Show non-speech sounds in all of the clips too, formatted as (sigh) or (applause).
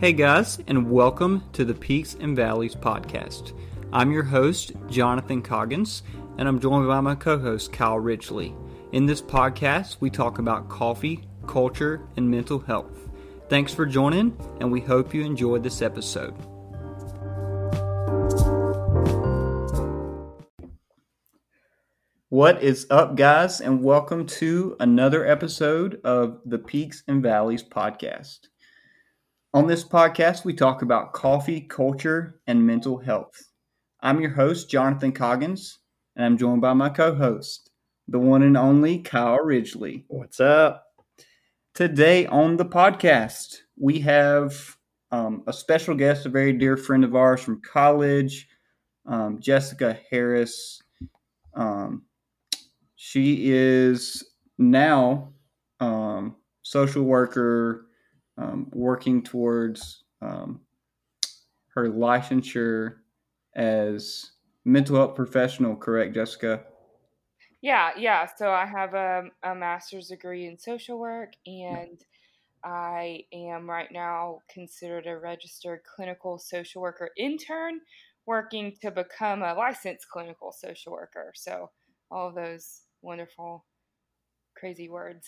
Hey guys, and welcome to the Peaks and Valleys podcast. I'm your host, Jonathan Coggins, and I'm joined by my co host, Kyle Ridgely. In this podcast, we talk about coffee, culture, and mental health. Thanks for joining, and we hope you enjoyed this episode. What is up, guys, and welcome to another episode of the Peaks and Valleys podcast. On this podcast, we talk about coffee, culture, and mental health. I'm your host, Jonathan Coggins, and I'm joined by my co host, the one and only Kyle Ridgely. What's up? Today on the podcast, we have um, a special guest, a very dear friend of ours from college, um, Jessica Harris. Um, she is now um, social worker um, working towards um, her licensure as mental health professional. Correct, Jessica? Yeah, yeah. So I have a, a master's degree in social work, and I am right now considered a registered clinical social worker intern, working to become a licensed clinical social worker. So all of those wonderful, crazy words.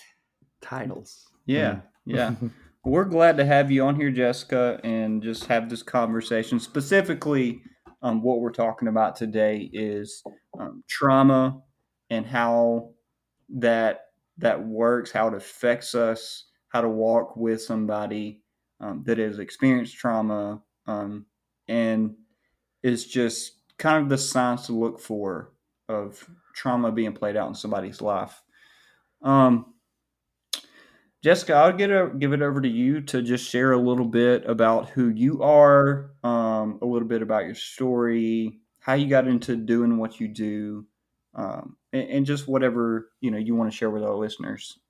Titles. Yeah, yeah. (laughs) We're glad to have you on here, Jessica, and just have this conversation. Specifically, um, what we're talking about today is um, trauma and how that that works, how it affects us, how to walk with somebody um, that has experienced trauma, um, and is just kind of the signs to look for of trauma being played out in somebody's life. Um, Jessica, I'll get a, give it over to you to just share a little bit about who you are, um, a little bit about your story, how you got into doing what you do, um, and, and, just whatever you know you want to share with our listeners.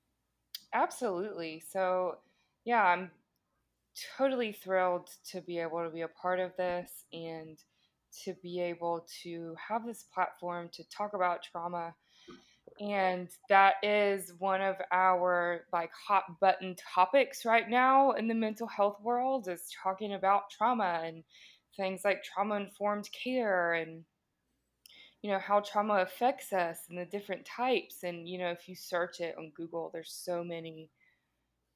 Absolutely. So, yeah, I'm totally thrilled to be able to be a part of this and to be able to have this platform to talk about trauma and that is one of our like hot button topics right now in the mental health world is talking about trauma and things like trauma informed care and you know how trauma affects us and the different types. And you know if you search it on google there's so many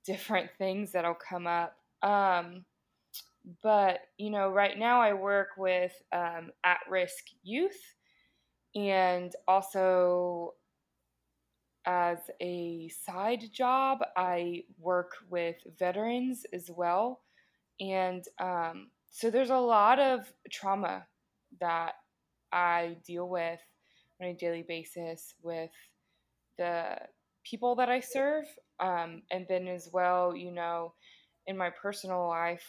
different things that'll come up. Um, but you know right now i work with um, at-risk youth and also as a side job, I work with veterans as well. And um, so there's a lot of trauma that I deal with on a daily basis with the people that I serve. Um, and then, as well, you know, in my personal life,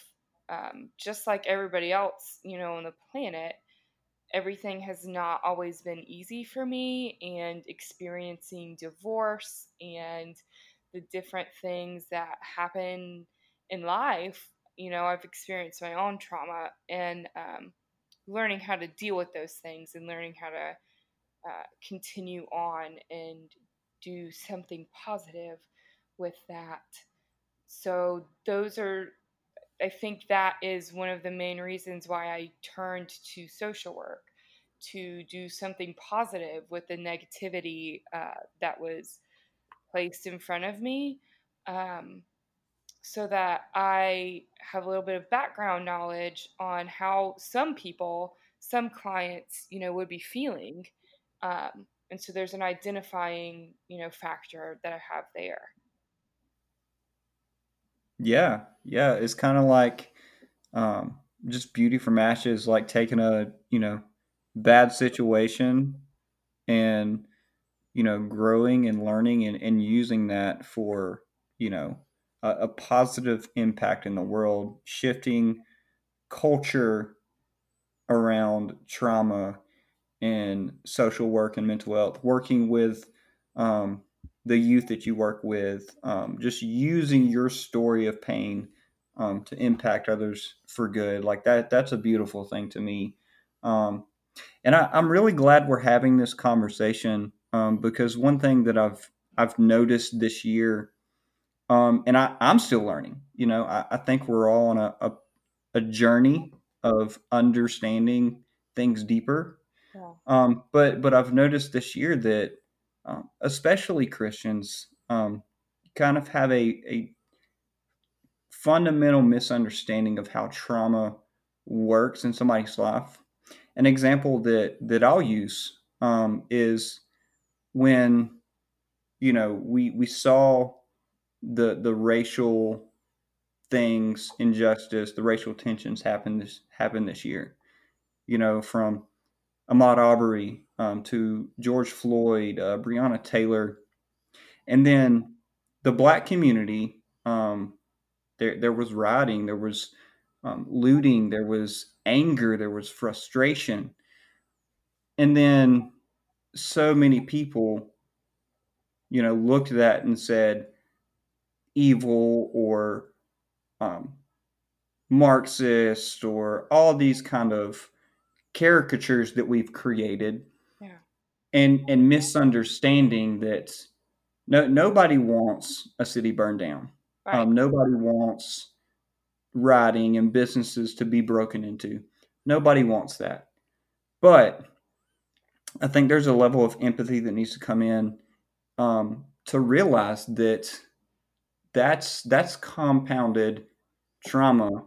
um, just like everybody else, you know, on the planet, everything has not always been easy for me and experiencing divorce and the different things that happen in life you know i've experienced my own trauma and um, learning how to deal with those things and learning how to uh, continue on and do something positive with that. So those are I think that is one of the main reasons why I turned to social work to do something positive with the negativity uh, that was placed in front of me um, so that I have a little bit of background knowledge on how some people, some clients, you know, would be feeling. Um, and so there's an identifying, you know, factor that I have there. Yeah, yeah, it's kind of like um, just beauty from ashes, like taking a you know bad situation and you know growing and learning and, and using that for you know a, a positive impact in the world, shifting culture around trauma and social work and mental health, working with um, the youth that you work with, um, just using your story of pain um, to impact others for good. Like that, that's a beautiful thing to me. Um, and I, am really glad we're having this conversation um, because one thing that I've I've noticed this year, um, and I, am still learning. You know, I, I, think we're all on a, a, a journey of understanding things deeper. Yeah. Um, but but I've noticed this year that um, especially Christians um, kind of have a, a fundamental misunderstanding of how trauma works in somebody's life. An example that that I'll use um, is when you know we we saw the the racial things, injustice, the racial tensions happen this happen this year. You know, from Ahmaud Arbery um, to George Floyd, uh, Breonna Taylor, and then the black community. Um, there, there was rioting, there was um, looting, there was anger, there was frustration, and then so many people, you know, looked at that and said, evil or um, Marxist or all these kind of caricatures that we've created Yeah. and and misunderstanding that no nobody wants a city burned down. Right. Um, nobody wants rioting and businesses to be broken into. Nobody wants that. But I think there's a level of empathy that needs to come in um, to realize that that's that's compounded trauma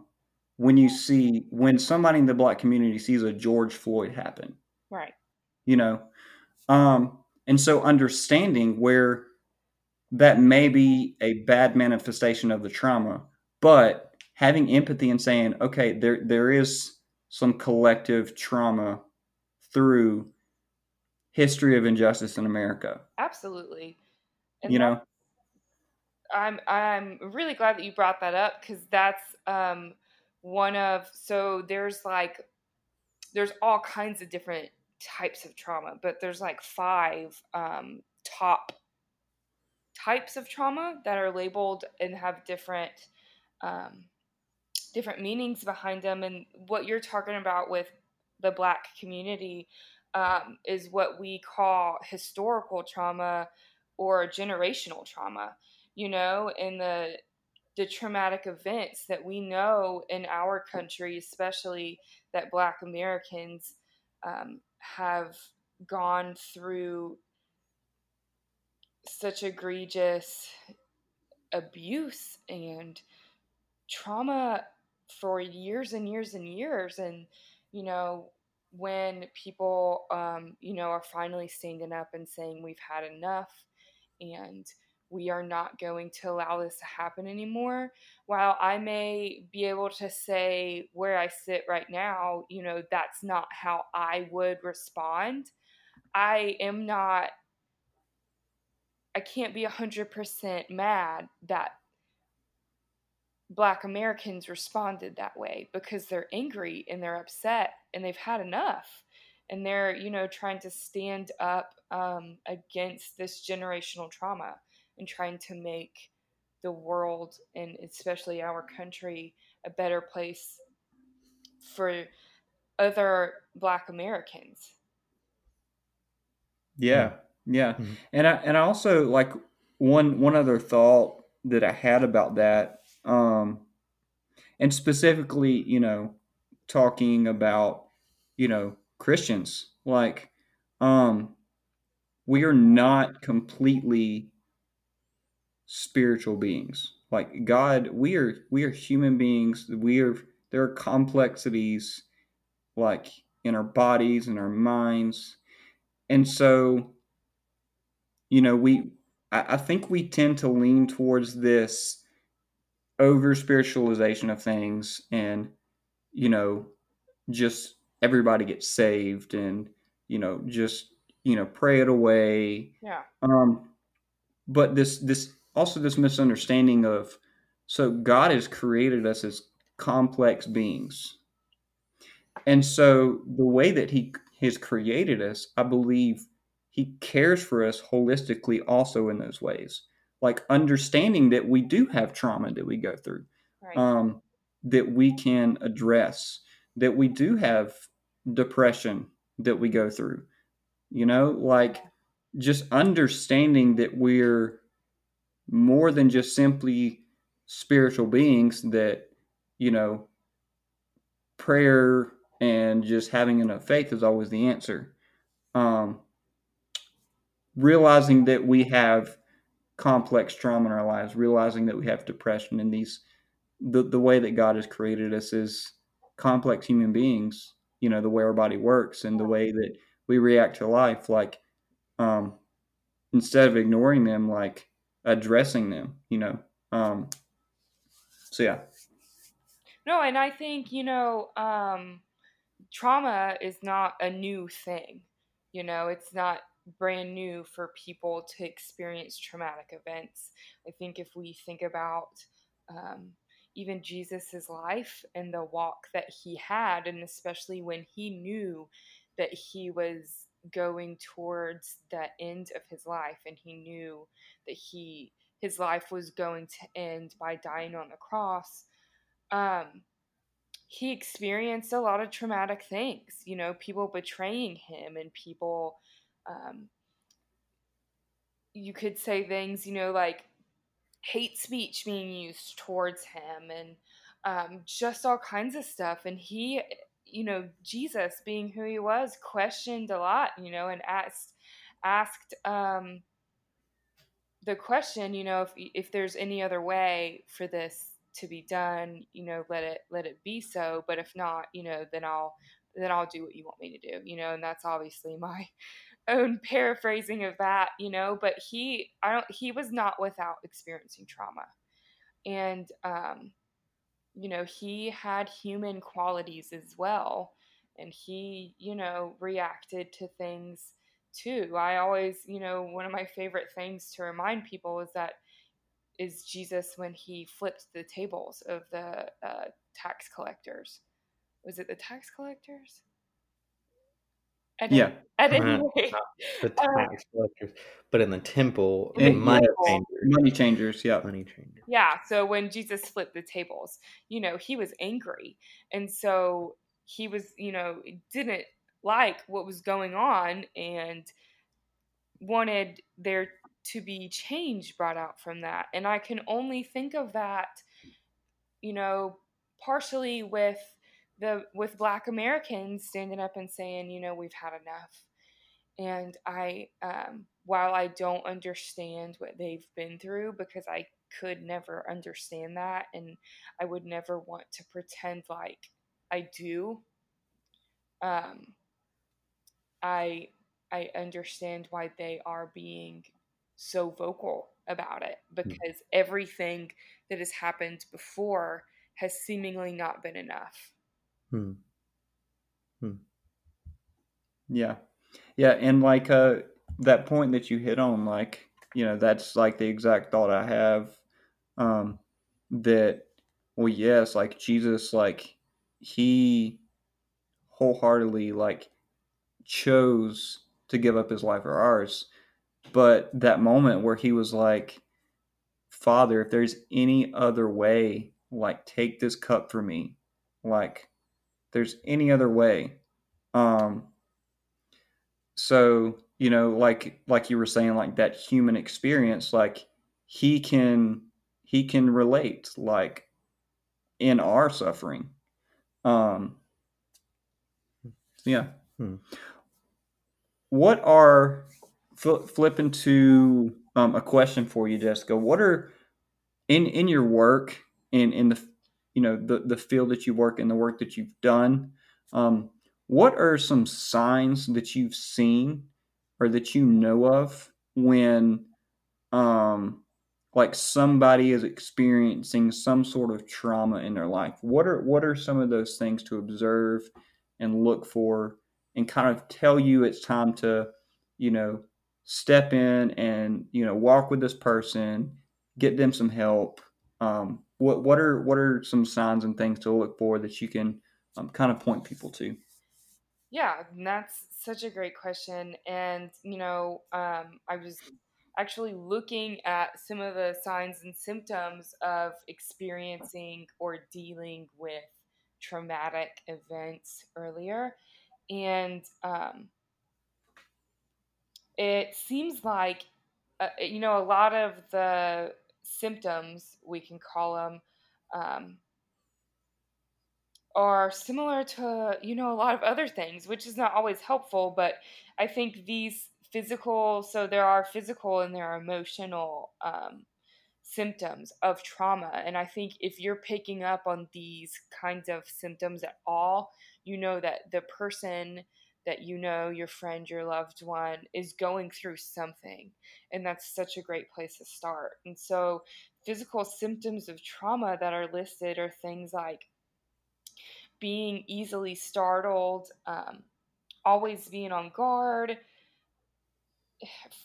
when you see when somebody in the black community sees a George Floyd happen right. you know um and so understanding where that may be a bad manifestation of the trauma but having empathy and saying okay there there is some collective trauma through history of injustice in america Absolutely. And you know I'm I'm really glad that you brought that up because that's um, one of so there's like there's all kinds of different types of trauma, but there's like five um, top types of trauma that are labeled and have different um, different meanings behind them. And what you're talking about with the Black community um, is what we call historical trauma or generational trauma you know, in the the traumatic events that we know in our country, especially that Black Americans um, have gone through such egregious abuse and trauma for years and years and years, and you know. When people, um, you know, are finally standing up and saying we've had enough, and we are not going to allow this to happen anymore. While I may be able to say where I sit right now, you know, that's not how I would respond. I am not, I can't be 100% mad that Black Americans responded that way because they're angry and they're upset and they've had enough. And they're, you know, trying to stand up um, against this generational trauma and trying to make the world and especially our country a better place for other black americans. Yeah, yeah, Mhm. and I and I also like one one other thought that I had about that, um, and specifically, you know, talking about you know Christians, like, um, we are not completely spiritual beings. Like God, we are we are human beings. We are there are complexities, like in our bodies and our minds, and so you know we I, I think we tend to lean towards this over spiritualization of things and you know just everybody gets saved and you know just you know pray it away yeah um but this this also this misunderstanding of so god has created us as complex beings. And so the way that he has created us i believe he cares for us holistically also in those ways. Like understanding that we do have trauma that we go through right. um, that we can address that we do have depression that we go through. You know like just understanding that we're more than just simply spiritual beings that you know prayer and just having enough faith is always the answer. Um, realizing that we have complex trauma in our lives, realizing that we have depression and these the, the way that God has created us is complex human beings, you know, the way our body works and the way that we react to life, like um instead of ignoring them, like addressing them, you know. Um so yeah. No, and I think, you know, um trauma is not a new thing. You know, it's not brand new for people to experience traumatic events. I think if we think about um, even Jesus's life and the walk that he had, and especially when he knew that he was going towards the end of his life, and he knew that he his life was going to end by dying on the cross. Um, he experienced a lot of traumatic things, you know, people betraying him and people um, you could say things, you know, like hate speech being used towards him and um, just all kinds of stuff. And he, you know, Jesus being who he was, questioned a lot, you know, and asked, asked, um, the question, you know, if, if there's any other way for this to be done, you know, let it, let it be so. But if not, you know, then I'll, then I'll do what you want me to do, you know, and that's obviously (laughs) my, own paraphrasing of that, you know, but he I don't he was not without experiencing trauma. And um you know, he had human qualities as well and he, you know, reacted to things too. I always, you know, one of my favorite things to remind people is that is Jesus when he flipped the tables of the uh, tax collectors. Was it the tax collectors? At yeah. Any, at any rate, the uh, tax collectors, but in the temple, in the money changers. Money changers, yeah. Money changers. Yeah. So when Jesus flipped the tables, you know, he was angry, and so he was, you know, didn't like what was going on, and wanted there to be change brought out from that. And I can only think of that, you know, partially with the with black americans standing up and saying you know we've had enough and i um, while i don't understand what they've been through because i could never understand that and i would never want to pretend like i do um, i i understand why they are being so vocal about it hmm. because everything that has happened before has seemingly not been enough Hmm. Hmm. Yeah. Yeah. And like uh, that point that you hit on, like, you know, that's like the exact thought I have. Um, that, well, yes, like Jesus, like, he wholeheartedly, like, chose to give up his life for ours. But that moment where he was like, Father, if there's any other way, like, take this cup for me. Like, there's any other way. Um, so you know, like like you were saying, like that human experience, like he can he can relate, like in our suffering. Um, yeah. Hmm. What are fl- flipping to um, a question for you, Jessica? What are in in your work in in the you know the the field that you work in, the work that you've done. Um, what are some signs that you've seen or that you know of when um, like somebody is experiencing some sort of trauma in their life? What are what are some of those things to observe and look for and kind of tell you it's time to, you know, step in and, you know, walk with this person, get them some help. Um, what what are what are some signs and things to look for that you can um, kind of point people to? Yeah, that's such a great question, and you know, um, I was actually looking at some of the signs and symptoms of experiencing or dealing with traumatic events earlier, and um, it seems like uh, you know a lot of the symptoms, we can call them, um, are similar to you know a lot of other things which is not always helpful but i think these physical so there are physical and there are emotional um, symptoms of trauma. And i think if you're picking up on these kinds of symptoms at all you know that the person that you know your friend your loved one is going through something and that's such a great place to start and so physical symptoms of trauma that are listed are things like being easily startled, um, always being on guard.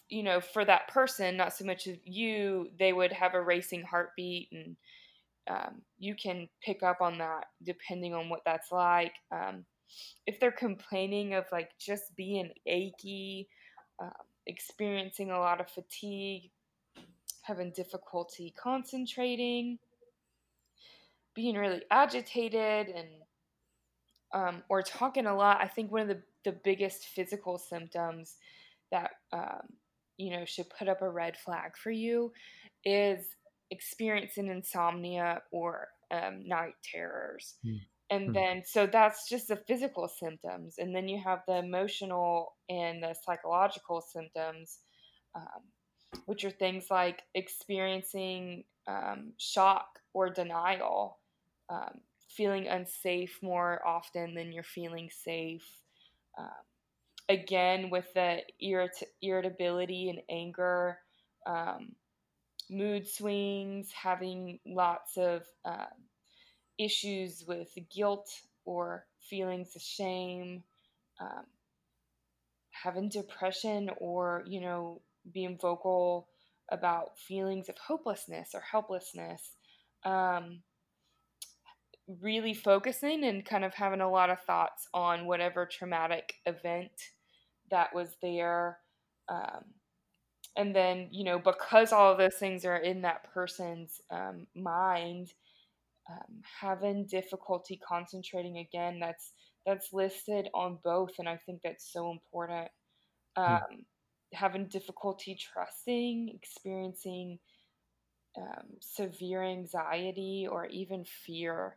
You know, for that person, not so much as you, they would have a racing heartbeat, and um, you can pick up on that depending on what that's like. Um, if they're complaining of like just being achy, um, experiencing a lot of fatigue, having difficulty concentrating, being really agitated and um, or talking a lot, I think one of the, the biggest physical symptoms that, um, you know, should put up a red flag for you is experiencing insomnia or um, night terrors. Mm. And mm. then, so that's just the physical symptoms. And then you have the emotional and the psychological symptoms, um, which are things like experiencing um, shock or denial, um, feeling unsafe more often than you're feeling safe. Um, again, with the irrit- irritability and anger, um, mood swings, having lots of uh, issues with guilt or feelings of shame, um, having depression or, you know, being vocal about feelings of hopelessness or helplessness. Um, really focusing and kind of having a lot of thoughts on whatever traumatic event that was there. Um, and then, you know, because all of those things are in that person's um, mind, um, having difficulty concentrating again, that's that's listed on both, and I think that's so important. Mm. Having difficulty trusting, experiencing um, severe anxiety or even fear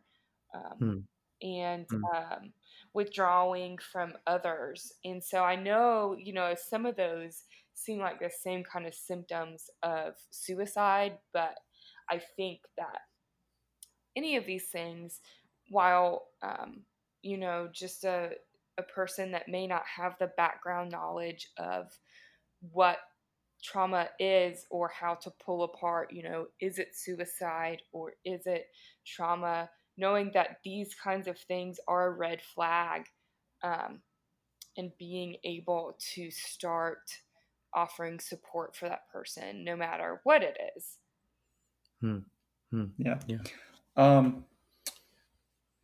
um, mm. and mm. Um, withdrawing from others. And so I know, you know, some of those seem like the same kind of symptoms of suicide, but I think that any of these things, while, um, you know, just a, a person that may not have the background knowledge of what trauma is or how to pull apart, you know, is it suicide or is it trauma knowing that these kinds of things are a red flag um, and being able to start offering support for that person no matter what it is hmm. Hmm. yeah yeah um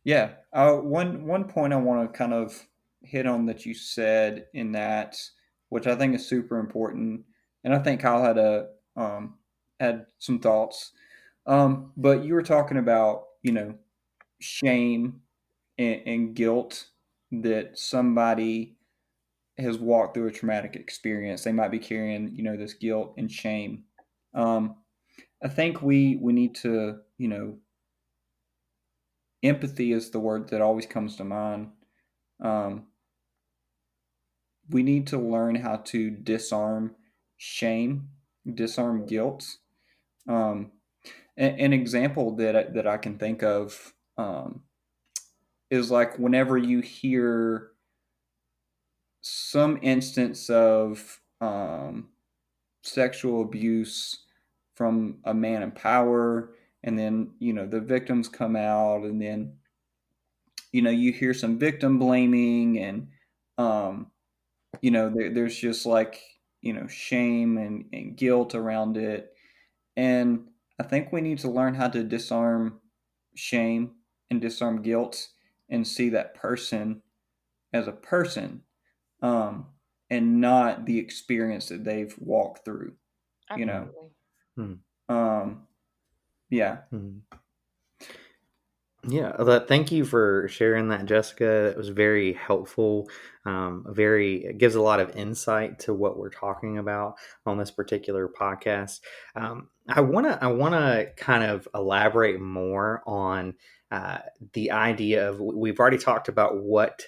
yeah uh, one one point i want to kind of hit on that you said in that which i think is super important and i think kyle had a um had some thoughts um but you were talking about you know shame and, and guilt that somebody has walked through a traumatic experience. They might be carrying, you know, this guilt and shame. Um, I think we we need to, you know, empathy is the word that always comes to mind. Um, we need to learn how to disarm shame, disarm guilt. Um, an, an example that that I can think of um, is like whenever you hear some instance of um, sexual abuse from a man in power, and then you know the victims come out, and then you know you hear some victim blaming, and um, you know there, there's just like you know shame and, and guilt around it, and I think we need to learn how to disarm shame and disarm guilt and see that person as a person um, and not the experience that they've walked through Absolutely. you know hmm. um, yeah. Hmm. yeah thank you for sharing that jessica. It was very helpful. Um, very it gives a lot of insight to what we're talking about on this particular podcast. Um, i want to i want to kind of elaborate more on uh, the idea of we've already talked about what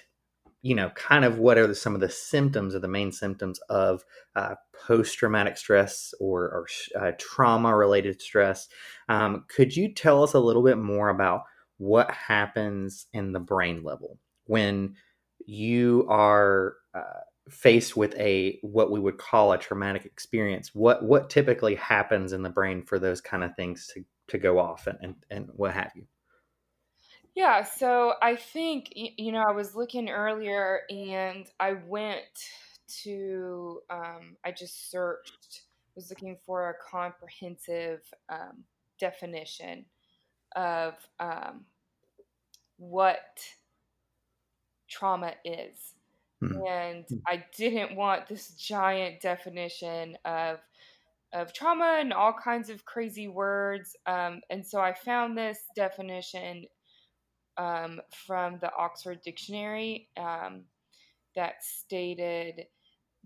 you know, kind of what are the, some of the symptoms or the main symptoms of uh, post traumatic stress or, or uh, trauma related stress. Um, could you tell us a little bit more about what happens in the brain level when you are uh, faced with a what we would call a traumatic experience? What what typically happens in the brain for those kind of things to, to go off and, and, and what have you? Yeah, so I think, you know, I was looking earlier and I went to, um, I just searched, was looking for a comprehensive um, definition of um, what trauma is. Mm-hmm. And hmm. I didn't want this giant definition of of trauma and all kinds of crazy words. Um, and so I found this definition um, from the Oxford Dictionary um, that stated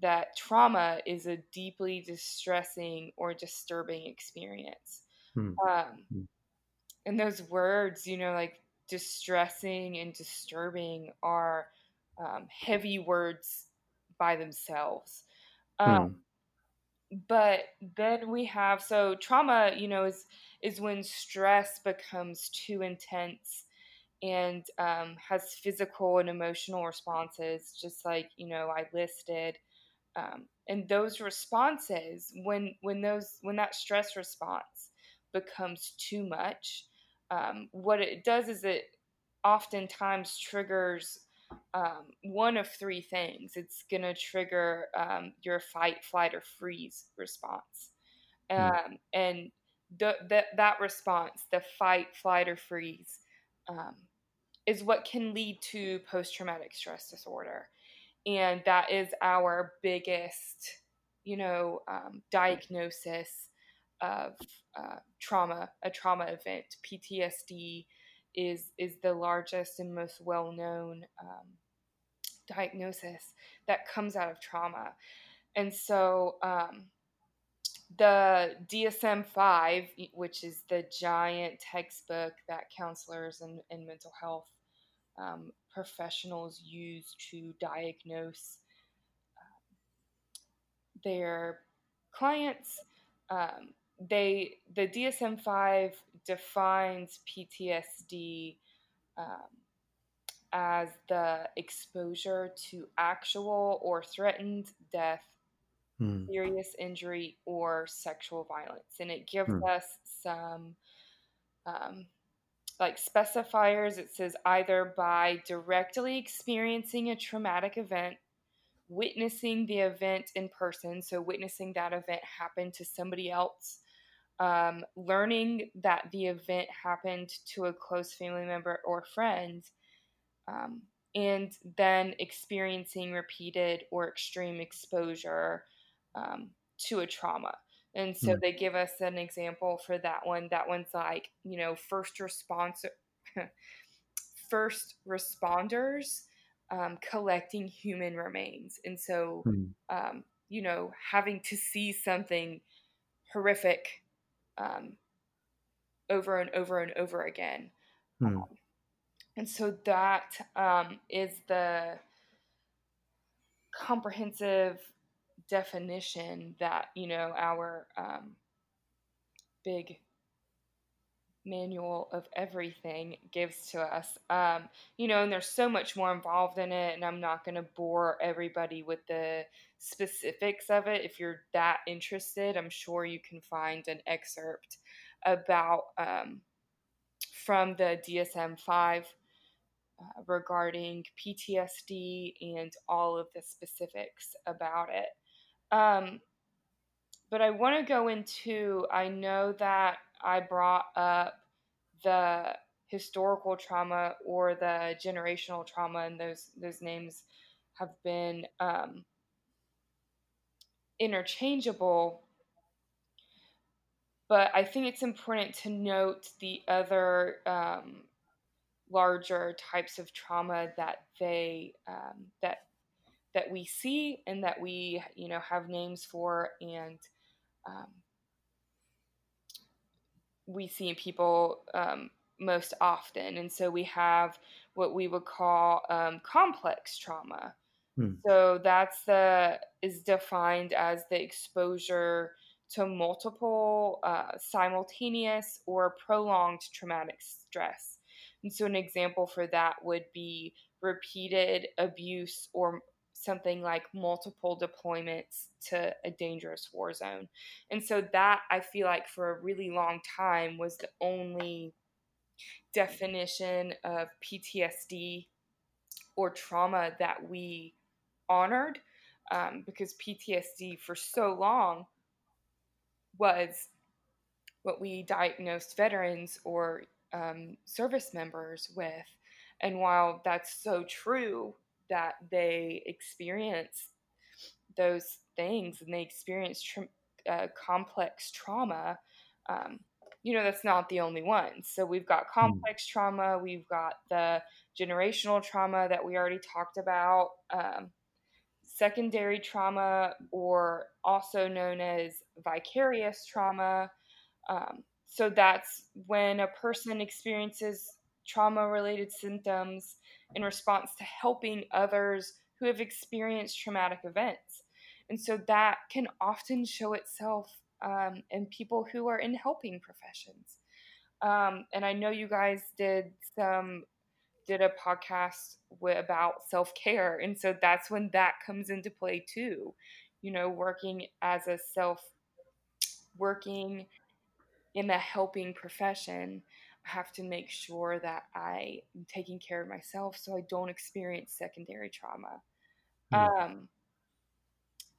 that trauma is a deeply distressing or disturbing experience. Hmm. Um, hmm. and those words, you know, like distressing and disturbing are um, heavy words by themselves. Um, hmm. But then we have so trauma, you know, is is when stress becomes too intense and um, has physical and emotional responses, just like you know I listed. Um, and those responses, when when those when that stress response becomes too much, um, what it does is it oftentimes triggers um, one of three things. It's going to trigger um, your fight, flight, or freeze response. Mm. and the, the, that response, the fight, flight, or freeze, um, is what can lead to post traumatic stress disorder. And that is our biggest, you know, um, diagnosis of uh, trauma, a trauma event. PTSD is is the largest and most well known um, diagnosis that comes out of trauma. And so um, the DSM 5, which is the giant textbook that counselors and, and mental health um, professionals use to diagnose um, their clients. Um, they the DSM five defines PTSD um, as the exposure to actual or threatened death, hmm. serious injury, or sexual violence, and it gives hmm. us some um, like specifiers, it says either by directly experiencing a traumatic event, witnessing the event in person, so witnessing that event happen to somebody else, um, learning that the event happened to a close family member or friend, um, and then experiencing repeated or extreme exposure um, to a trauma. And so mm. they give us an example for that one. That one's like, you know, first response, (laughs) first responders um, collecting human remains. And so, mm. um, you know, having to see something horrific um, over and over and over again. Mm. and so that um, is the comprehensive definition that you know our um, big manual of everything gives to us. Um, you know, and there's so much more involved in it, and I'm not going to bore everybody with the specifics of it. If you're that interested, I'm sure you can find an excerpt about um, from the DSM 5 uh, regarding PTSD and all of the specifics about it. Um, but I want to go into, I know that I brought up the historical trauma or the generational trauma, and those those names have been um, interchangeable. But I think it's important to note the other um, larger types of trauma that they um, that that we see and that we you know have names for and um, we see in people um, most often. And so we have what we would call um, complex trauma. Hmm. So that's the is defined as the exposure to multiple uh, simultaneous or prolonged traumatic stress. And so an example for that would be repeated abuse or something like multiple deployments to a dangerous war zone. And so that I feel like for a really long time was the only definition of PTSD or trauma that we honored um, because PTSD for so long was what we diagnosed veterans or um, service members with. And while that's so true that they experience those things and they experience tra- uh, complex trauma, um, you know, that's not the only one. So we've got hmm. complex trauma, we've got the generational trauma that we already talked about, um, secondary trauma, or also known as vicarious trauma. Um, so that's when a person experiences trauma related symptoms in response to helping others who have experienced traumatic events. And so that can often show itself um, and people who are in helping professions. Um, and I know you guys did some did a podcast with, about self care, and so that's when that comes into play too. You know, working as a self working in the helping profession. Have to make sure that I am taking care of myself so I don't experience secondary trauma. Mm. Um,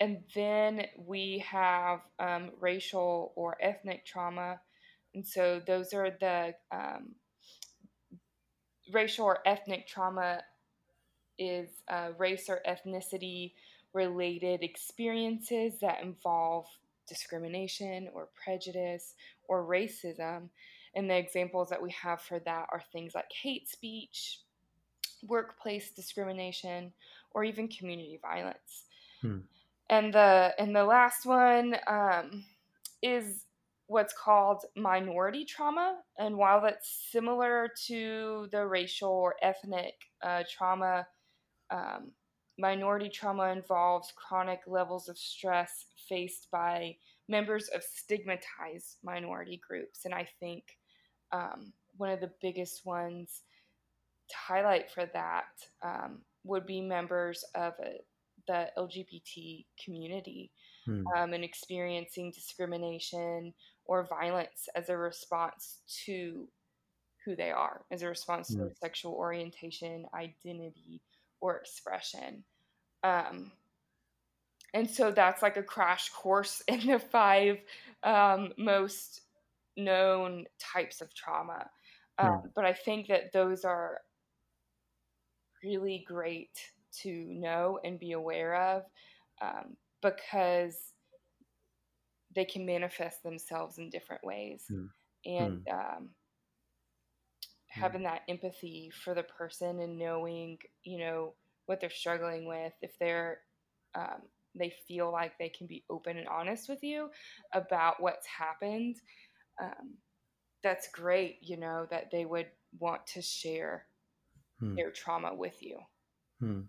and then we have um, racial or ethnic trauma. And so those are the um, racial or ethnic trauma is uh, race or ethnicity related experiences that involve discrimination or prejudice or racism. And the examples that we have for that are things like hate speech, workplace discrimination, or even community violence. Hmm. And the and the last one um, is what's called minority trauma. And while that's similar to the racial or ethnic uh, trauma, um, minority trauma involves chronic levels of stress faced by members of stigmatized minority groups. And I think um, one of the biggest ones to highlight for that um, would be members of a the LGBT community hmm. um, and experiencing discrimination or violence as a response to who they are, as a response to their hmm. sexual orientation, identity, or expression. Um, and so that's like a crash course (laughs) in the five um, most known types of trauma. Hmm. Um, But I think that those are really great to know and be aware of um, because they can manifest themselves in different ways. Mm. And mm. Um, having that empathy for the person and knowing, you know, what they're struggling with, if they're, um, they feel like they can be open and honest with you about what's happened. Um, that's great, you know, that they would want to share hmm. their trauma with you. Hmm.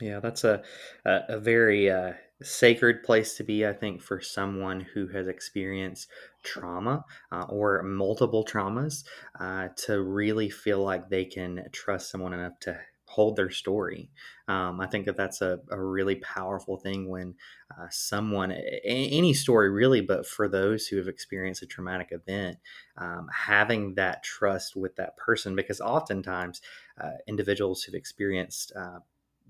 Yeah, that's a a, a very uh, sacred place to be, I think, for someone who has experienced trauma uh, or multiple traumas uh, to really feel like they can trust someone enough to hold their story. Um, I think that that's a, a really powerful thing when uh, someone, any story really, but for those who have experienced a traumatic event, um, having that trust with that person, because oftentimes uh, individuals who've experienced uh,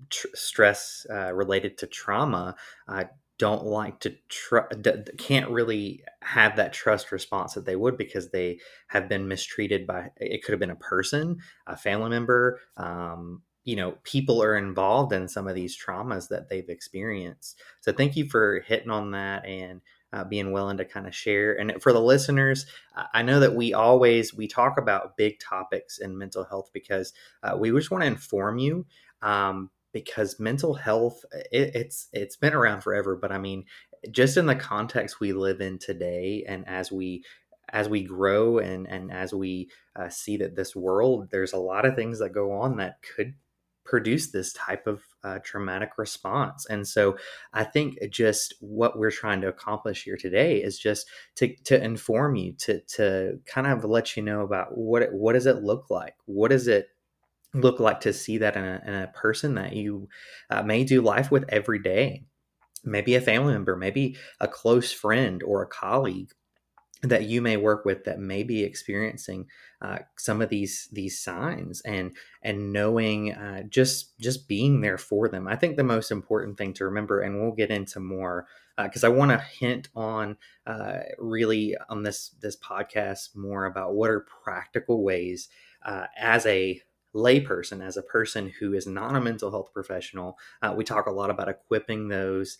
tr- stress uh, related to trauma uh, don't like to tr- can't really have that trust response that they would because they have been mistreated by it could have been a person a family member um, you know people are involved in some of these traumas that they've experienced. So thank you for hitting on that and uh, being willing to kind of share. And for the listeners i know that we always we talk about big topics in mental health because uh, we just want to inform you um, because mental health it, it's it's been around forever but i mean just in the context we live in today and as we as we grow and and as we uh, see that this world there's a lot of things that go on that could produce this type of uh, traumatic response. And so i think just what we're trying to accomplish here today is just to, to inform you to to kind of let you know about what it, what does it look like? What does it look like to see that in a, in a person that you uh, may do life with every day? Maybe a family member maybe a close friend or a colleague that you may work with that may be experiencing uh, some of these these signs and and knowing uh, just just being there for them. I think the most important thing to remember and we'll get into more because uh, i want to hint on uh, really on this this podcast more about what are practical ways uh, as a layperson as a person who is not a mental health professional uh, we talk a lot about equipping those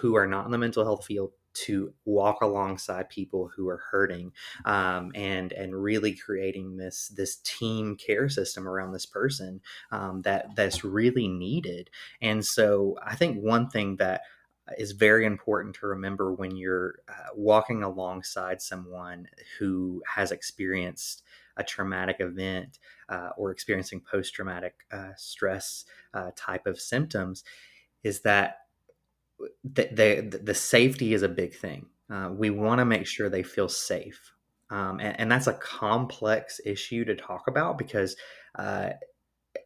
who are not in the mental health field to walk alongside people who are hurting um, and and really creating this this team care system around this person um, that that's really needed. And so i think one thing that is very important to remember when you're uh, walking alongside someone who has experienced a traumatic event uh, or experiencing post traumatic uh, stress uh, type of symptoms is that the, the, the safety is a big thing. Uh, we want to make sure they feel safe. Um, and, and, that's a complex issue to talk about because uh,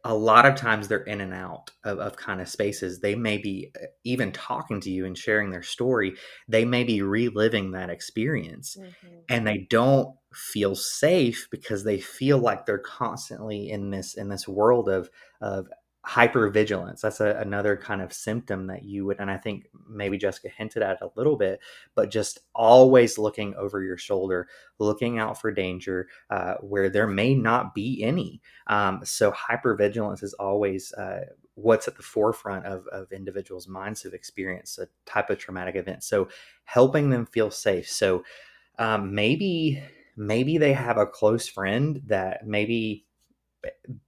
a lot of times they're in and out of, of, kind of spaces. They may be uh, even talking to you and sharing their story. They may be reliving that experience mm-hmm. and they don't feel safe because they feel like they're constantly in this in this world of of hypervigilance. That's a, another kind of symptom that you would and i think maybe jessica hinted at a little bit but just always looking over your shoulder looking out for danger uh, where there may not be any. Um, so hypervigilance is always uh, what's at the forefront of, of individuals minds who've experienced a type of traumatic event. So helping them feel safe. So um, maybe maybe they have a close friend that maybe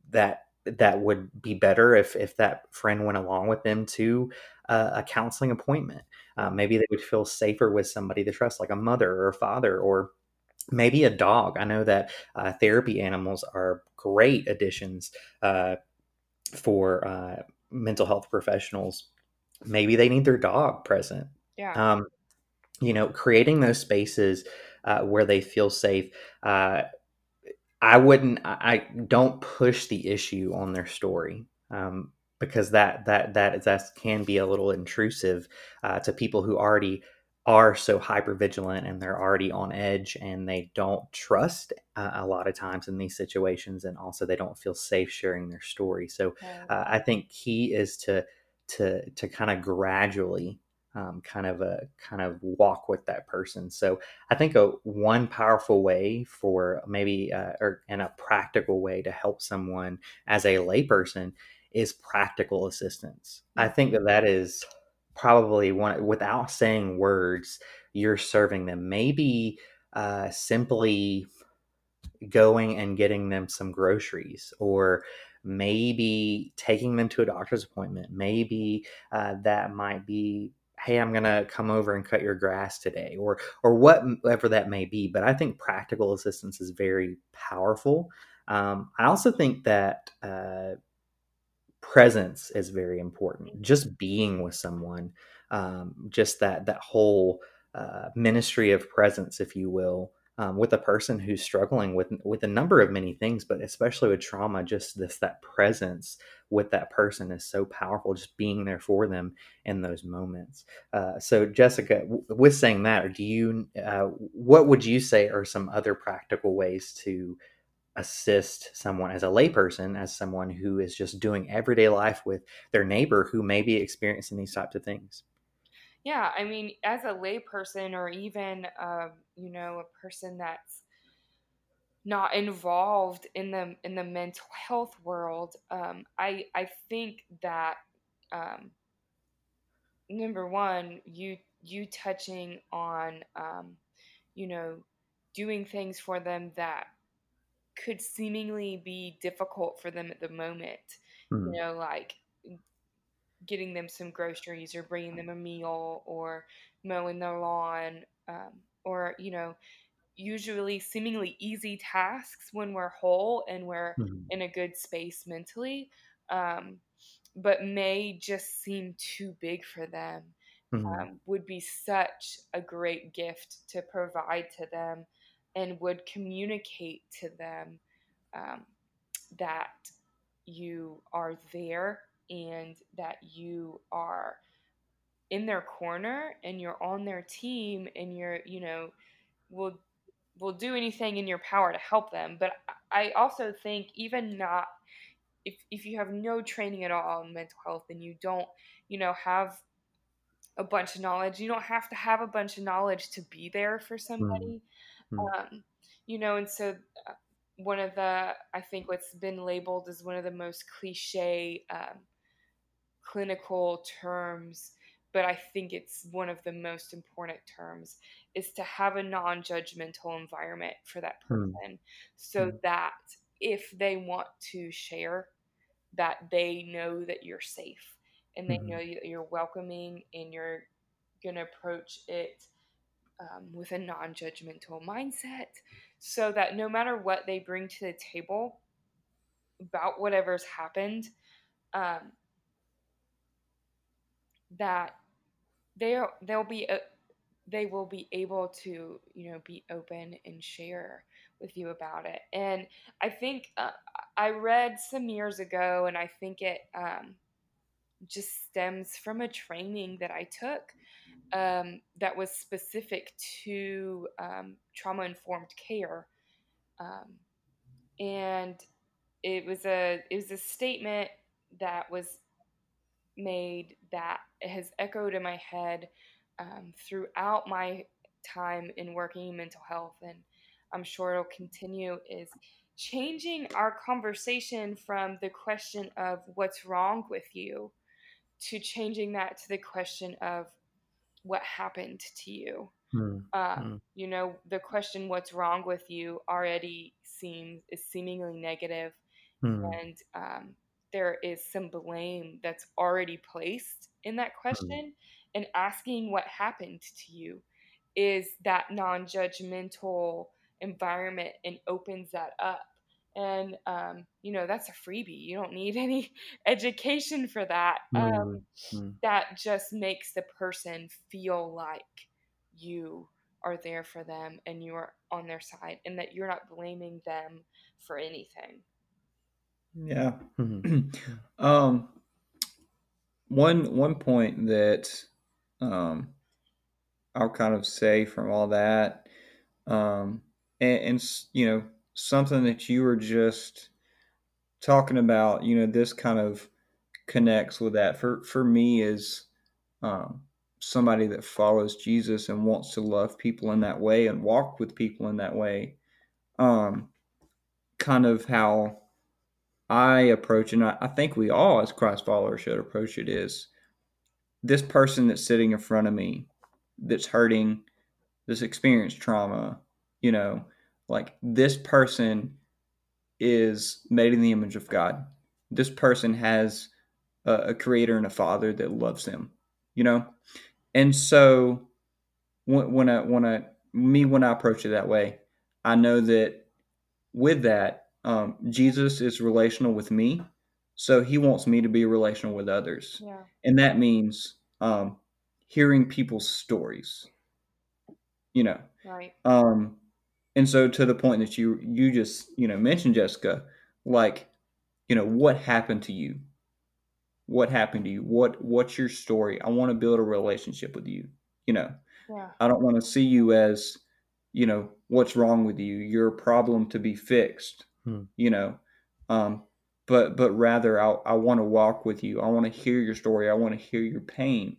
that that would be better if if that friend went along with them to uh, a counseling appointment. Uh, maybe they would feel safer with somebody they trust, like a mother or a father, or maybe a dog. I know that uh, therapy animals are great additions uh, for uh, mental health professionals. Maybe they need their dog present. Yeah. Um, you know, creating those spaces uh, where they feel safe I wouldn't. I don't push the issue on their story um, because that that that that can be a little intrusive uh, to people who already are so hyper vigilant and they're already on edge and they don't trust uh, a lot of times in these situations and also they don't feel safe sharing their story. So uh, I think key is to to to kind of gradually um, kind of a kind of walk with that person. So I think a one powerful way for maybe uh, or and a practical way to help someone as a layperson is practical assistance. I think that that is probably one without saying words, you're serving them. Maybe uh, simply going and getting them some groceries or maybe taking them to a doctor's appointment maybe uh, that might be hey i'm going to come over and cut your grass today or or whatever that may be but i think practical assistance is very powerful. Um, i also think that uh, presence is very important. Just being with someone um, just that that whole uh, ministry of presence if you will um, with a person who's struggling with with a number of many things, but especially with trauma, just this that presence with that person is so powerful. Just being there for them in those moments. Uh, so, Jessica, w- with saying that, do you uh, what would you say are some other practical ways to assist someone as a layperson, as someone who is just doing everyday life with their neighbor who may be experiencing these types of things? Yeah, I mean, as a layperson or even, uh, you know, a person that's not involved in the in the mental health world, um, I I think that um, number one, you you touching on, um, you know, doing things for them that could seemingly be difficult for them at the moment. Mm-hmm. You know, like getting them some groceries or bringing them a meal or mowing their lawn um, or you know usually seemingly easy tasks when we're whole and we're Mhm. in a good space mentally, um, but may just seem too big for them, Mhm. um, would be such a great gift to provide to them and would communicate to them um, that you are there and that you are in their corner and you're on their team and you're you know will will do anything in your power to help them but i also think even not if if you have no training at all in mental health and you don't you know have a bunch of knowledge. You don't have to have a bunch of knowledge to be there for somebody. Mm. um, you know and so uh, one of the i think what's been labeled as one of the most cliche um, clinical terms but i think it's one of the most important terms is to have a non-judgmental environment for that Hmm. person so Hmm. that if they want to share that they know that you're safe and they Mhm. know that you're welcoming and you're going to approach it um, with a non judgmental mindset so that no matter what they bring to the table about whatever's happened, um, that they'll they'll be uh, they will be able to you know be open and share with you about it. And i think uh, i read some years ago and i think it um, just stems from a training that i took um, that was specific to um, trauma informed care. Um, and it was a it was a statement that was made that has echoed in my head um, throughout my time in working in mental health, and I'm sure it'll continue. Is changing our conversation from the question of what's wrong with you to changing that to the question of what happened to you. Um, Mm. You know, the question "What's wrong with you?" already seems is seemingly negative, Hmm. and um, there is some blame that's already placed in that question. And asking what happened to you is that non-judgmental environment and opens that up. And um, you know, that's a freebie. You don't need (laughs) any education for that. Um, Hmm. that just makes the person feel like you are there for them and you are on their side and that you're not blaming them for anything. Yeah. Mhm. (clears throat) um, one one point that um, I'll kind of say from all that, um, and, and you know something that you were just talking about, you know, this kind of connects with that. For for me is um, somebody that follows Jesus and wants to love people in that way and walk with people in that way. Um, kind of how I approach, and I, I think we all, as Christ followers, should approach it is this person that's sitting in front of me that's hurting, this experienced trauma, you know, like this person is made in the image of God. This person has a, a creator and a father that loves them, you know? And so when, when I, when I, me, when I approach it that way, I know that with that, um, Jesus is relational with me. So he wants me to be relational with others. Yeah. And that means um, hearing people's stories, you know. Right. Um, and so to the point that you you just you know mentioned Jessica, like you know what happened to you, what happened to you, what what's your story? I want to build a relationship with you. You know, Yeah. I don't want to see you as you know what's wrong with you. You're a problem to be fixed. Hmm. You know, um, but but rather I I want to walk with you. I want to hear your story. I want to hear your pain.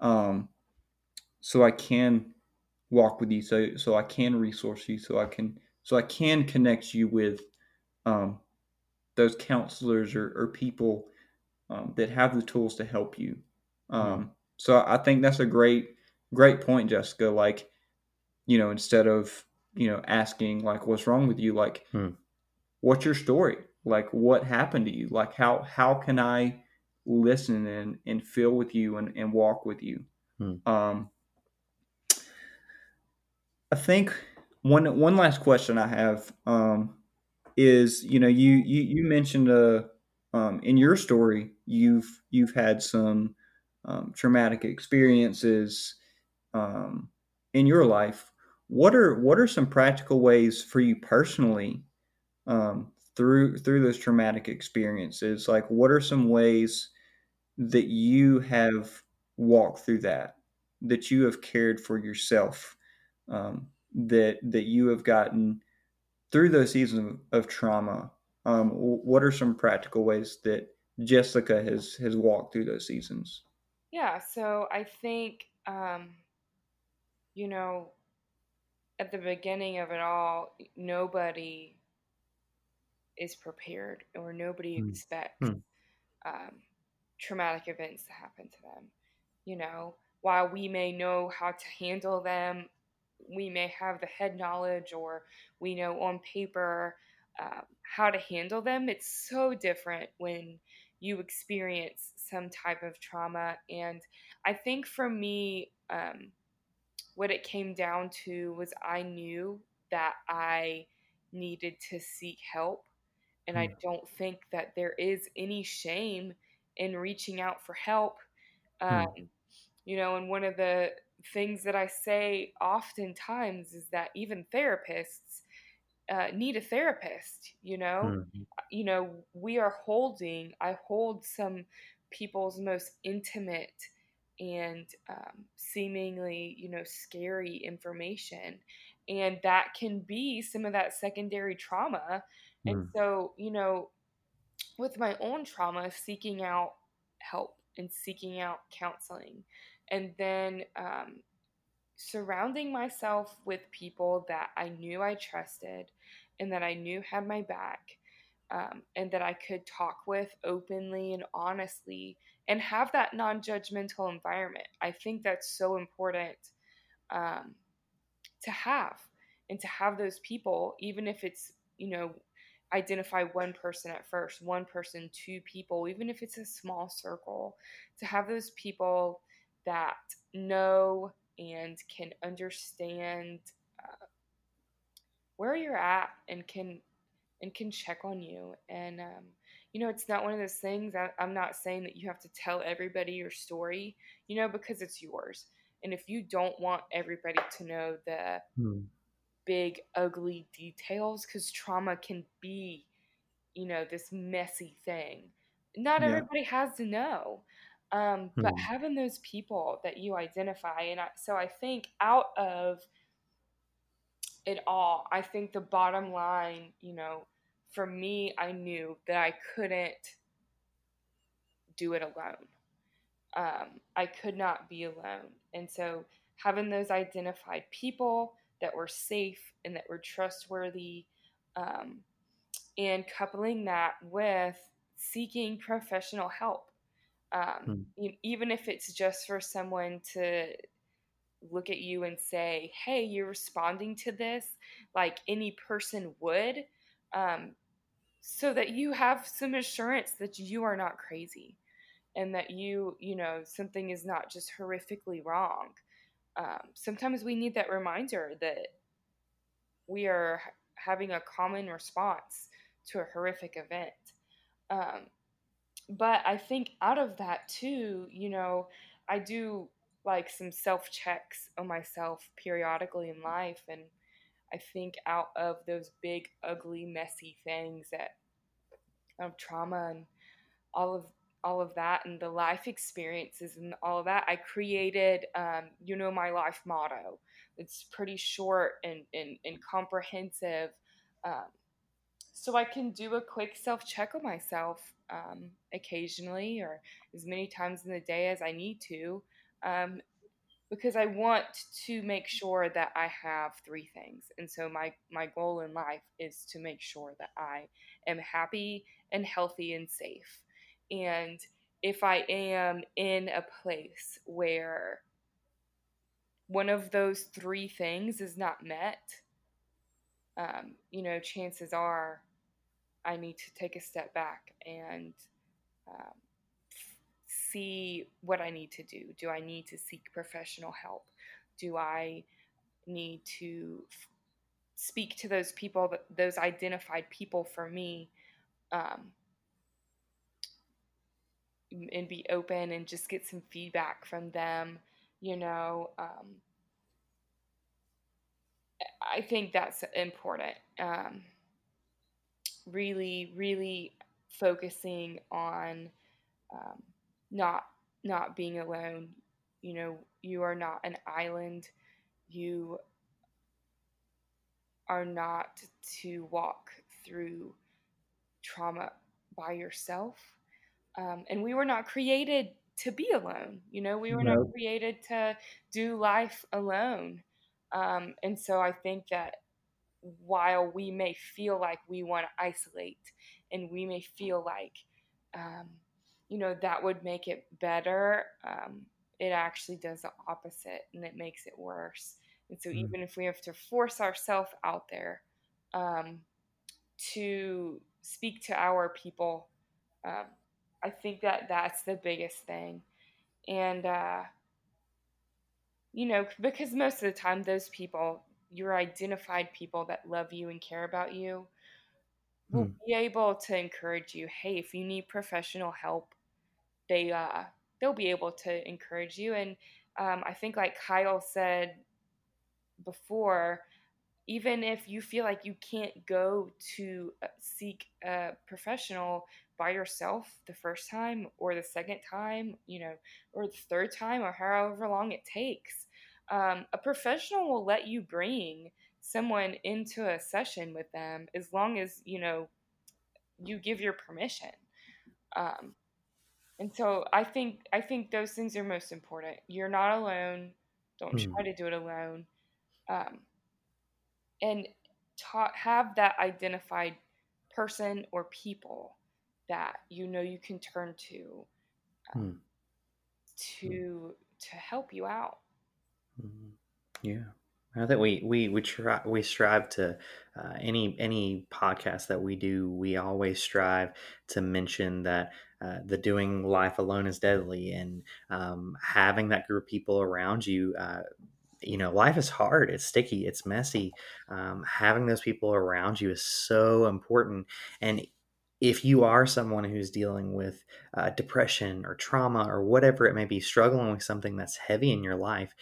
Um, so I can walk with you so so I can resource you so I can so I can connect you with um, those counselors or, or people um, that have the tools to help you. Um, So I think that's a great great point, Jessica. Like you know, instead of you know asking like what's wrong with you, like Hmm. What's your story? Like what happened to you? Like how how can I listen and and feel with you and, and walk with you? Hmm. Um, I think one one last question I have um, is you know you you you mentioned uh, um, in your story you've you've had some um, traumatic experiences um, in your life. What are what are some practical ways for you personally um, through through those traumatic experiences? Like, what are some ways that you have walked through that, that you have cared for yourself, um, that that you have gotten through those seasons of, of trauma? Um, what are some practical ways that Jessica has has walked through those seasons? Yeah, so I think um, you know at the beginning of it all, nobody is prepared or nobody Mm. expects Mm. um, traumatic events to happen to them. You know, while we may know how to handle them, we may have the head knowledge or we know on paper um, how to handle them. It's so different when you experience some type of trauma. And I think for me, um, what it came down to was I knew that I needed to seek help. And I don't think that there is any shame in reaching out for help. Um, Mm. you know, and one of the things that I say oftentimes is that even therapists uh, need a therapist, you know? Mm. you know, we are holding, I hold some people's most intimate and um, seemingly, you know, scary information. And that can be some of that secondary trauma. And Mm. so, you know, with my own trauma, seeking out help and seeking out counseling. And then um, surrounding myself with people that I knew I trusted and that I knew had my back um, and that I could talk with openly and honestly and have that non judgmental environment. I think that's so important um, to have and to have those people, even if it's, you know, identify one person at first, one person, two people, even if it's a small circle, to have those people that know and can understand uh, where you're at and can and can check on you and um, you know it's not one of those things I, i'm not saying that you have to tell everybody your story you know because it's yours and if you don't want everybody to know the Mm. Big ugly details because trauma can be you know this messy thing not Yeah. everybody has to know um, but Mm. having those people that you identify and I, so i think out of it all i think the bottom line you know for me i knew that i couldn't do it alone um, i could not be alone and so having those identified people that were safe and that were trustworthy um, and coupling that with seeking professional help um, Hmm. even if it's just for someone to look at you and say hey you're responding to this like any person would um, so that you have some assurance that you are not crazy and that you you know something is not just horrifically wrong um, sometimes we need that reminder that we are having a common response to a horrific event um, but I think out of that too, you know, I do like some self checks on myself periodically in life. And I think out of those big, ugly, messy things that of trauma and all of all of that and the life experiences and all of that, I created, um, you know, my life motto. It's pretty short and, and, and comprehensive. Um, so I can do a quick self check of myself um, occasionally or as many times in the day as I need to, um, because I want to make sure that I have three things. And so my my goal in life is to make sure that I am happy and healthy and safe. And if I am in a place where one of those three things is not met, um, you know, chances are I need to take a step back and um, see what I need to do. Do I need to seek professional help? Do I need to speak to those people, those identified people for me, um, and be open and just get some feedback from them, you know. Um, I think that's important. Um, really, really focusing on um, not not being alone. You know, you are not an island. You are not to walk through trauma by yourself. Um, and we were not created to be alone. You know, we were not created to do life alone. Um, and so I think that while we may feel like we want to isolate and we may feel like, um, you know, that would make it better, um, it actually does the opposite and it makes it worse. And so, mm-hmm. even if we have to force ourselves out there um, to speak to our people, um, I think that that's the biggest thing. And, uh, you know, because most of the time, those people, your identified people that love you and care about you, will hmm. be able to encourage you. Hey, if you need professional help, they uh, they'll be able to encourage you. And um, I think, like Kyle said before, even if you feel like you can't go to uh, seek a professional by yourself the first time or the second time, you know, or the third time or however long it takes, um, a professional will let you bring someone into a session with them as long as, you know, you give your permission. Um, and so I think I think those things are most important. You're not alone. Don't mm. try to do it alone. Um, and ta- have that identified person or people that you know you can turn to um, mm. to to help you out. Mm-hmm. Yeah. I think we we we try we strive to uh, any any podcast that we do we always strive to mention that uh, the doing life alone is deadly and um, having that group of people around you uh, you know life is hard it's sticky it's messy um, having those people around you is so important and if you are someone who's dealing with uh, depression or trauma or whatever it may be struggling with something that's heavy in your life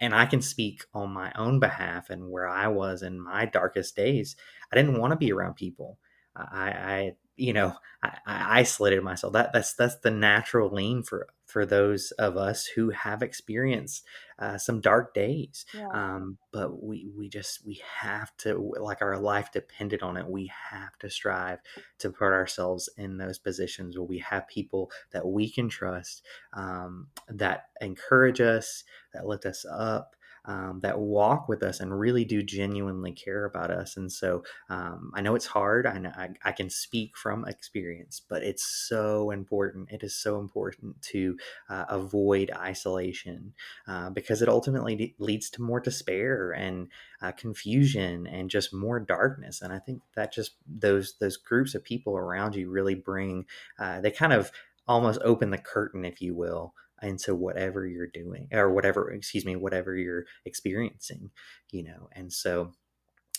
and I can speak on my own behalf and where I was in my darkest days. I didn't want to be around people. I, I you know, I, I, isolated myself. That that's that's the natural lean for for those of us who have experienced uh, some dark days. Yeah. Um, but we we just we have to like our life depended on it. We have to strive to put ourselves in those positions where we have people that we can trust, um, that encourage us, that lift us up, um, that walk with us and really do genuinely care about us. And so um, I know it's hard. I, know, I, I, can speak from experience, but it's so important. It is so important to uh, avoid isolation uh, because it ultimately leads to more despair and uh, confusion and just more darkness. And I think that just those those groups of people around you really bring uh, they kind of almost open the curtain, if you will, into whatever you're doing or whatever excuse me whatever you're experiencing you know and so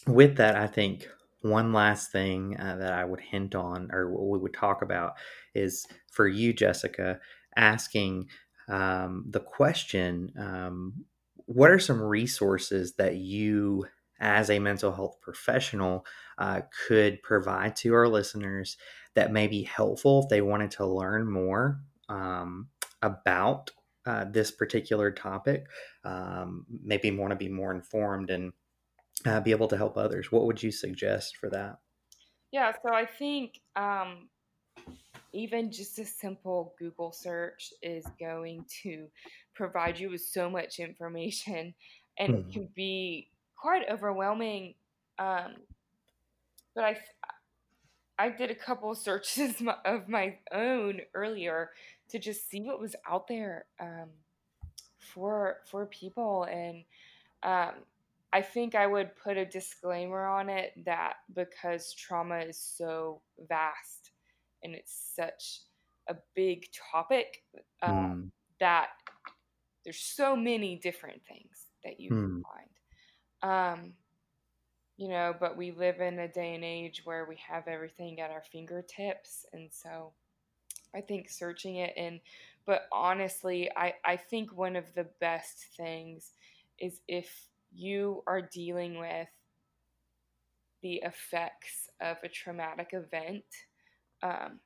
with that i think one last thing uh, that i would hint on or we would talk about is for you jessica asking um, the question um, what are some resources that you as a mental health professional uh, could provide to our listeners that may be helpful if they wanted to learn more um, about uh, this particular topic, um, maybe want to be more informed and uh, be able to help others. What would you suggest for that? Yeah, so I think um, even just a simple Google search is going to provide you with so much information and mm-hmm. it can be quite overwhelming. Um, but I, I did a couple searches (laughs) of my own earlier to just see what was out there um, for for people and um, I think I would put a disclaimer on it that because trauma is so vast and it's such a big topic um, mm. that there's so many different things that you mm. can find. Um, you know, but we live in a day and age where we have everything at our fingertips. And so I think searching it and, but honestly, I, I think one of the best things is if you are dealing with the effects of a traumatic event, um,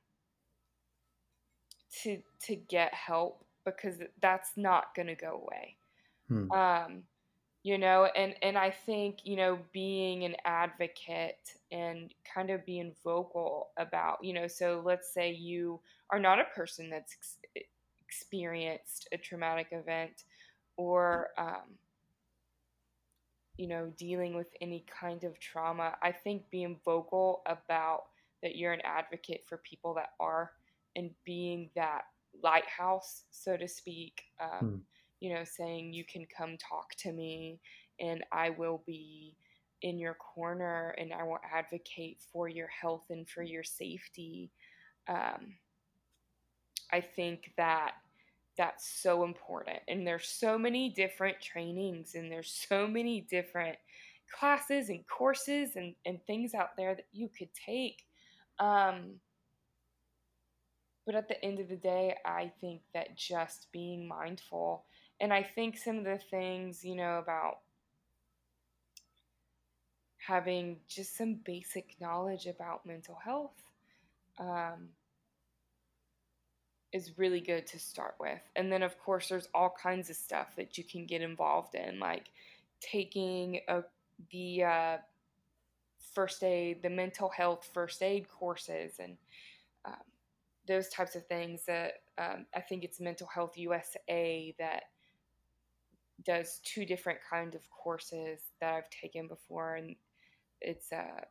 to to get help because that's not going to go away. Hmm. Um, you know and and i think you know being an advocate and kind of being vocal about you know so let's say you are not a person that's ex- experienced a traumatic event or um, you know dealing with any kind of trauma i think being vocal about that you're an advocate for people that are and being that lighthouse so to speak um, hmm you know, saying you can come talk to me and I will be in your corner and I will advocate for your health and for your safety. Um, I think that that's so important. And there's so many different trainings and there's so many different classes and courses and, and things out there that you could take. Um, but at the end of the day, I think that just being mindful and I think some of the things, you know, about having just some basic knowledge about mental health um, is really good to start with. And then, of course, there's all kinds of stuff that you can get involved in, like taking a, the uh, first aid, the mental health first aid courses, and um, those types of things that um, I think it's Mental Health USA that does two different kinds of courses that I've taken before, and it's uh,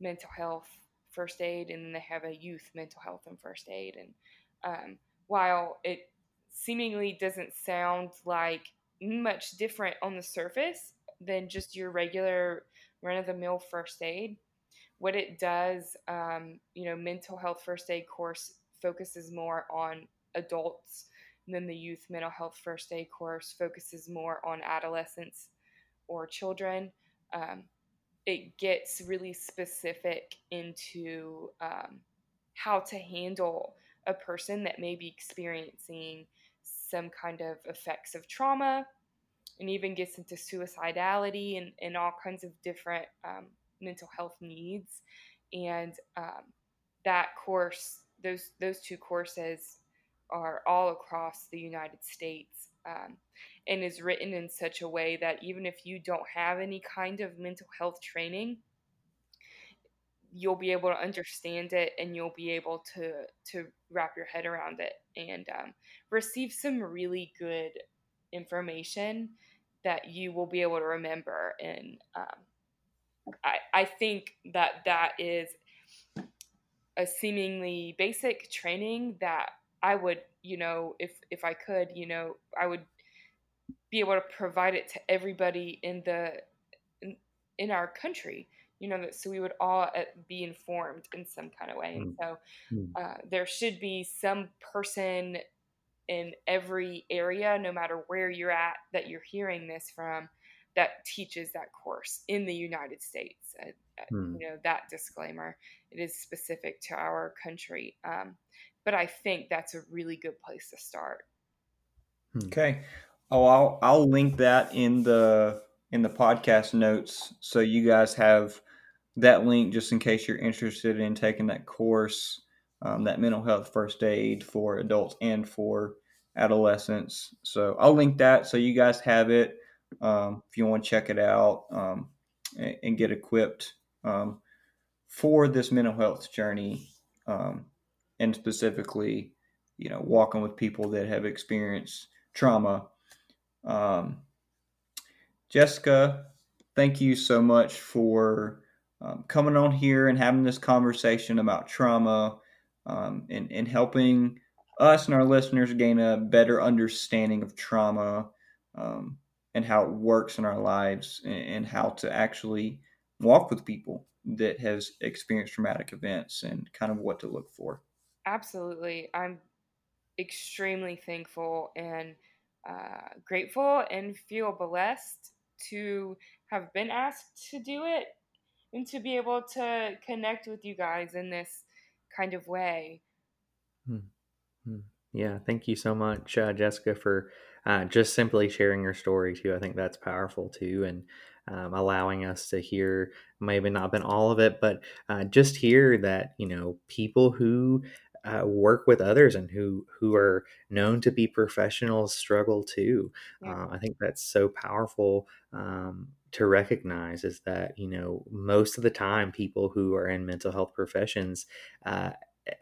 mental health first aid, and they have a youth mental health and first aid. And um, while it seemingly doesn't sound like much different on the surface than just your regular run of the mill first aid, what it does, um, you know, mental health first aid course focuses more on adults and then the youth mental health first aid course focuses more on adolescents or children. Um, it gets really specific into um, how to handle a person that may be experiencing some kind of effects of trauma and even gets into suicidality and, and all kinds of different um, mental health needs. And um, that course, those those two courses are all across the United States um, and is written in such a way that even if you don't have any kind of mental health training, you'll be able to understand it and you'll be able to to wrap your head around it and um, receive some really good information that you will be able to remember. And um, I, I think that that is a seemingly basic training that I would, you know, if if I could, you know, I would be able to provide it to everybody in the in, in our country you know that so we would all uh, be informed in some kind of way and mm. so mm. uh, there should be some person in every area no matter where you're at that you're hearing this from that teaches that course in the united states uh, mm. you know that disclaimer it is specific to our country um, but I think that's a really good place to start. Hmm. Okay. Oh, I'll I'll link that in the in the podcast notes so you guys have that link just in case you're interested in taking that course, um, that mental health first aid for adults and for adolescents. So I'll link that so you guys have it um, if you want to check it out um, and, and, get equipped um, for this mental health journey. And specifically, you know, walking with people that have experienced trauma. Um, Jessica, thank you so much for um, coming on here and having this conversation about trauma um, and, and helping us and our listeners gain a better understanding of trauma um, and how it works in our lives and, and how to actually walk with people that has experienced traumatic events and kind of what to look for. Absolutely. I'm extremely thankful and uh, grateful and feel blessed to have been asked to do it. and to be able to connect with you guys in this kind of way. Hmm. Hmm. Yeah, thank you so much, uh, Jessica, for uh, just simply sharing your story too. I think that's powerful too, and um, allowing us to hear maybe not been all of it, but uh, just hear that you know people who uh, work with others and who who are known to be professionals struggle too. Yeah. Uh, I think that's so powerful um, to recognize is that you know most of the time people who are in mental health professions uh,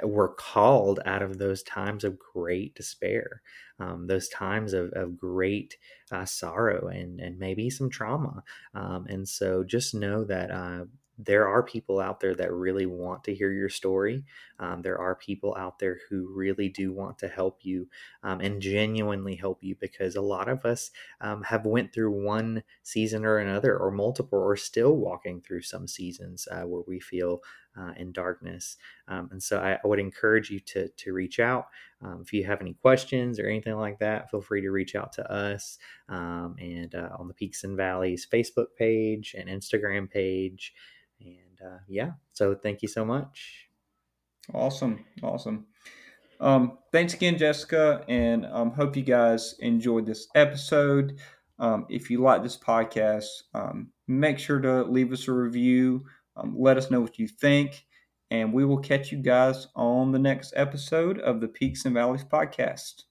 were called out of those times of great despair, um, those times of, of great uh, sorrow and, and maybe some trauma. Um, and so just know that uh, there are people out there that really want to hear your story. Um, there are people out there who really do want to help you um, and genuinely help you because a lot of us um, have went through one season or another or multiple or still walking through some seasons uh, where we feel uh, in darkness. Um, and so I, I, would encourage you to, to reach out. Um, if you have any questions or anything like that, feel free to reach out to us um, and uh, on the Peaks and Valleys Facebook page and Instagram page. And uh, yeah, so thank you so much. Awesome. Awesome. Um, thanks again, Jessica, and um, hope you guys enjoyed this episode. Um, if you like this podcast, um, make sure to leave us a review. Um, let us know what you think, and we will catch you guys on the next episode of the Peaks and Valleys podcast.